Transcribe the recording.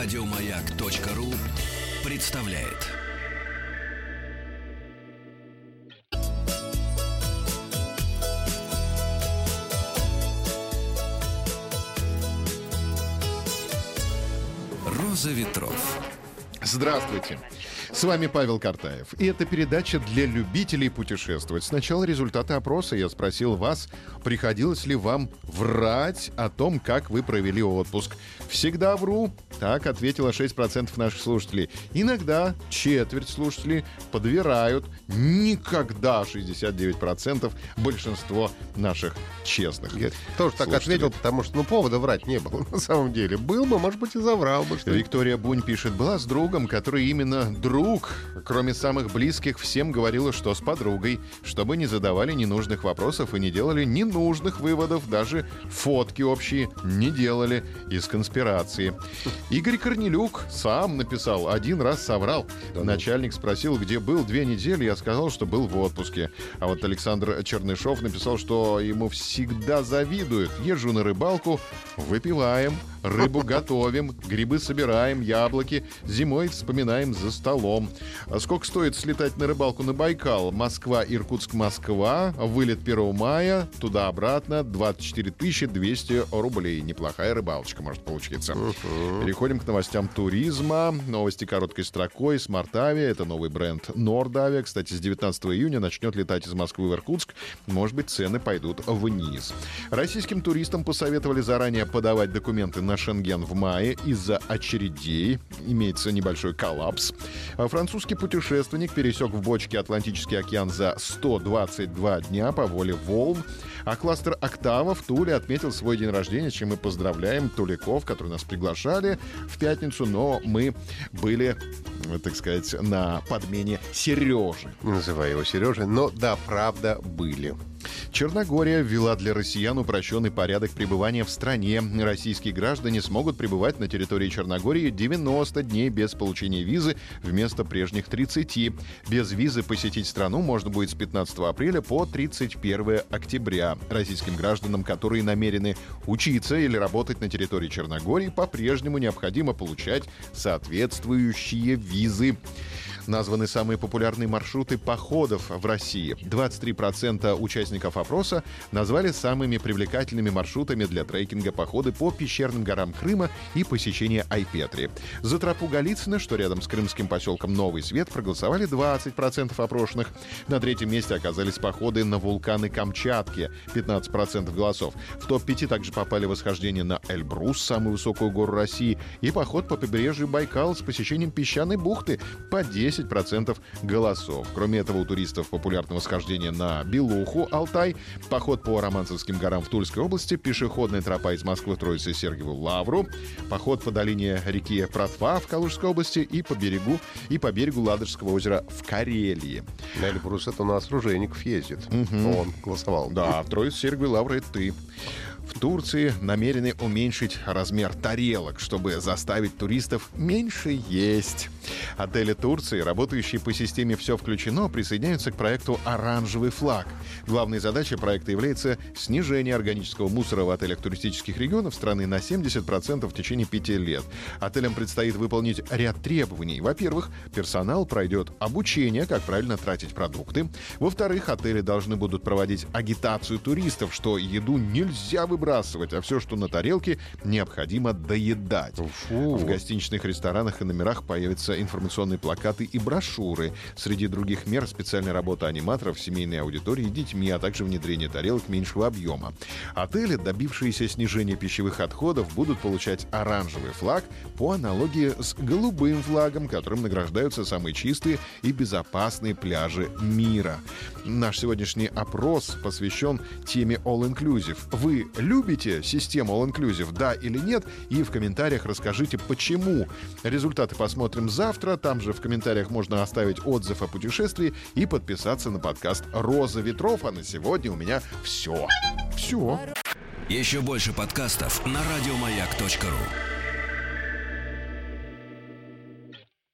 Радиомаяк.ру представляет. Роза ветров. Здравствуйте. С вами Павел Картаев. И это передача для любителей путешествовать. Сначала результаты опроса. Я спросил вас, приходилось ли вам врать о том, как вы провели отпуск. Всегда вру. Так ответило 6% наших слушателей. Иногда четверть слушателей подвирают. Никогда 69% большинство наших честных. Я тоже так слушателей. ответил, потому что ну повода врать не было на самом деле. Был бы, может быть, и заврал бы. Что Виктория Бунь пишет, была с другом, который именно друг, кроме самых близких, всем говорила, что с подругой, чтобы не задавали ненужных вопросов и не делали ненужных выводов, даже фотки общие не делали из конспирации. Игорь Корнелюк сам написал, один раз соврал. ну. Начальник спросил, где был две недели, я сказал, что был в отпуске. А вот Александр Чернышов написал, что ему всегда завидуют. Езжу на рыбалку, выпиваем, рыбу готовим, грибы собираем, яблоки, зимой вспоминаем за столом. А сколько стоит слетать на рыбалку на Байкал? Москва, Иркутск, Москва, вылет 1 мая, туда-обратно 24 200 рублей. Неплохая рыбалочка может получиться. Переходим к новостям туризма. Новости короткой строкой. Смартавия, это новый бренд Нордавия. Кстати, с 19 июня начнет летать из Москвы в Иркутск. Может быть, цены пойдут вниз. Российским туристам посоветовали заранее подавать документы на Шенген в мае из-за очередей. Имеется небольшой коллапс. Французский путешественник пересек в бочке Атлантический океан за 122 дня по воле волн. А кластер «Октава» в Туле отметил свой день рождения, чем мы поздравляем туликов, которые нас приглашали в пятницу, но мы были, так сказать, на подмене Сережи. Называй его Сережей. Но да, правда, были. Черногория ввела для россиян упрощенный порядок пребывания в стране. Российские граждане смогут пребывать на территории Черногории 90 дней без получения визы вместо прежних 30. Без визы посетить страну можно будет с 15 апреля по 31 октября. Российским гражданам, которые намерены учиться или работать на территории Черногории, по-прежнему необходимо получать соответствующие визы. Названы самые популярные маршруты походов в России. 23% участников опроса назвали самыми привлекательными маршрутами для трекинга походы по пещерным горам Крыма и посещения Айпетри. За тропу Голицына, что рядом с крымским поселком Новый Свет, проголосовали 20% опрошенных. На третьем месте оказались походы на вулканы Камчатки, 15% голосов. В топ-5 также попали восхождение на Эльбрус, самую высокую гору России, и поход по побережью Байкала с посещением песчаной бухты по 10% голосов. Кроме этого, у туристов популярно восхождение на Белуху, Алтай, поход по Романцевским горам в Тульской области, пешеходная тропа из Москвы в Троице Сергиеву Лавру, поход по долине реки Протва в Калужской области и по берегу и по берегу Ладожского озера в Карелии. На Эльбрус это у нас Ружейников ездит. Он голосовал. Да, в Троице Сергиевой Лавры это ты. В Турции намерены уменьшить размер тарелок, чтобы заставить туристов меньше есть. Отели Турции, работающие по системе «Все включено», присоединяются к проекту «Оранжевый флаг». Главной задачей проекта является снижение органического мусора в отелях туристических регионов страны на 70% в течение пяти лет. Отелям предстоит выполнить ряд требований. Во-первых, персонал пройдет обучение, как правильно тратить продукты. Во-вторых, отели должны будут проводить агитацию туристов, что еду нельзя выбрасывать, а все, что на тарелке, необходимо доедать. В гостиничных ресторанах и номерах появятся информационные плакаты и брошюры. Среди других мер специальная работа аниматоров, семейной аудитории детьми, а также внедрение тарелок меньшего объема. Отели, добившиеся снижения пищевых отходов, будут получать оранжевый флаг по аналогии с голубым флагом, которым награждаются самые чистые и безопасные пляжи мира. Наш сегодняшний опрос посвящен теме All Inclusive. Вы любите систему All Inclusive, да или нет? И в комментариях расскажите, почему. Результаты посмотрим завтра. Там же в комментариях можно оставить отзыв о путешествии и подписаться на подкаст «Роза ветров». А на сегодня у меня все. Все. Еще больше подкастов на радиомаяк.ру.